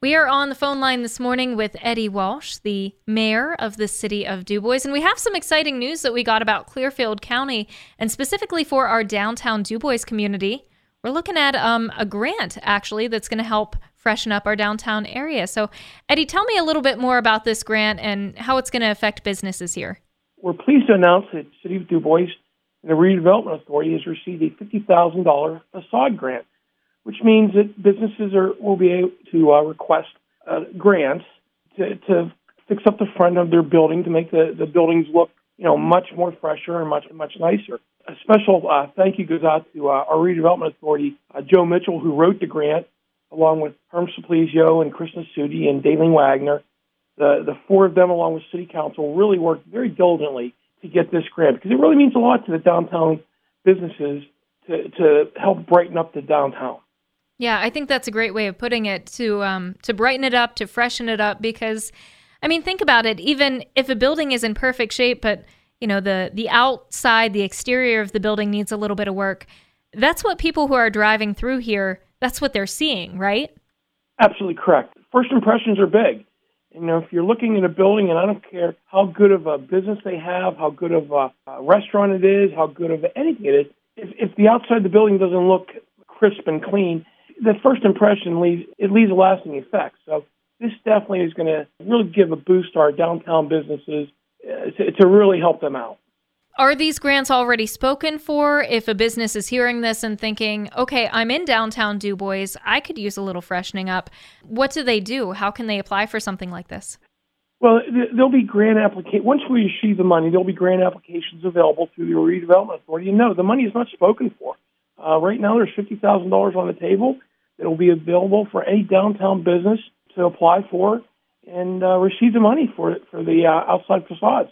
We are on the phone line this morning with Eddie Walsh, the mayor of the city of DuBois, and we have some exciting news that we got about Clearfield County, and specifically for our downtown DuBois community. We're looking at um, a grant actually that's going to help freshen up our downtown area. So, Eddie, tell me a little bit more about this grant and how it's going to affect businesses here. We're pleased to announce that City of DuBois and the Redevelopment Authority has received a $50,000 facade grant which means that businesses are will be able to uh, request uh, grants to, to fix up the front of their building to make the, the buildings look you know much more fresher and much much nicer. A special uh, thank you goes out to uh, our redevelopment authority, uh, Joe Mitchell, who wrote the grant, along with Herm Suplizio and Chris Nasuti and Daleen Wagner. The the four of them, along with City Council, really worked very diligently to get this grant because it really means a lot to the downtown businesses to to help brighten up the downtown. Yeah, I think that's a great way of putting it to um, to brighten it up, to freshen it up. Because, I mean, think about it. Even if a building is in perfect shape, but you know the the outside, the exterior of the building needs a little bit of work. That's what people who are driving through here. That's what they're seeing, right? Absolutely correct. First impressions are big. You know, if you're looking at a building, and I don't care how good of a business they have, how good of a, restaurant it is, how good of anything it is, if, if the outside of the building doesn't look crisp and clean, the first impression leaves it leaves a lasting effect. So this definitely is going to really give a boost to our downtown businesses uh, to, to really help them out. Are these grants already spoken for? If a business is hearing this and thinking, okay, I'm in downtown DuBois, I could use a little freshening up. What do they do? How can they apply for something like this? Well, there'll be grant application. Once we receive the money, there'll be grant applications available through the redevelopment authority. And no, the money is not spoken for. Uh, right now, there's fifty thousand dollars on the table. It'll be available for any downtown business to apply for and uh, receive the money for for the uh, outside facades.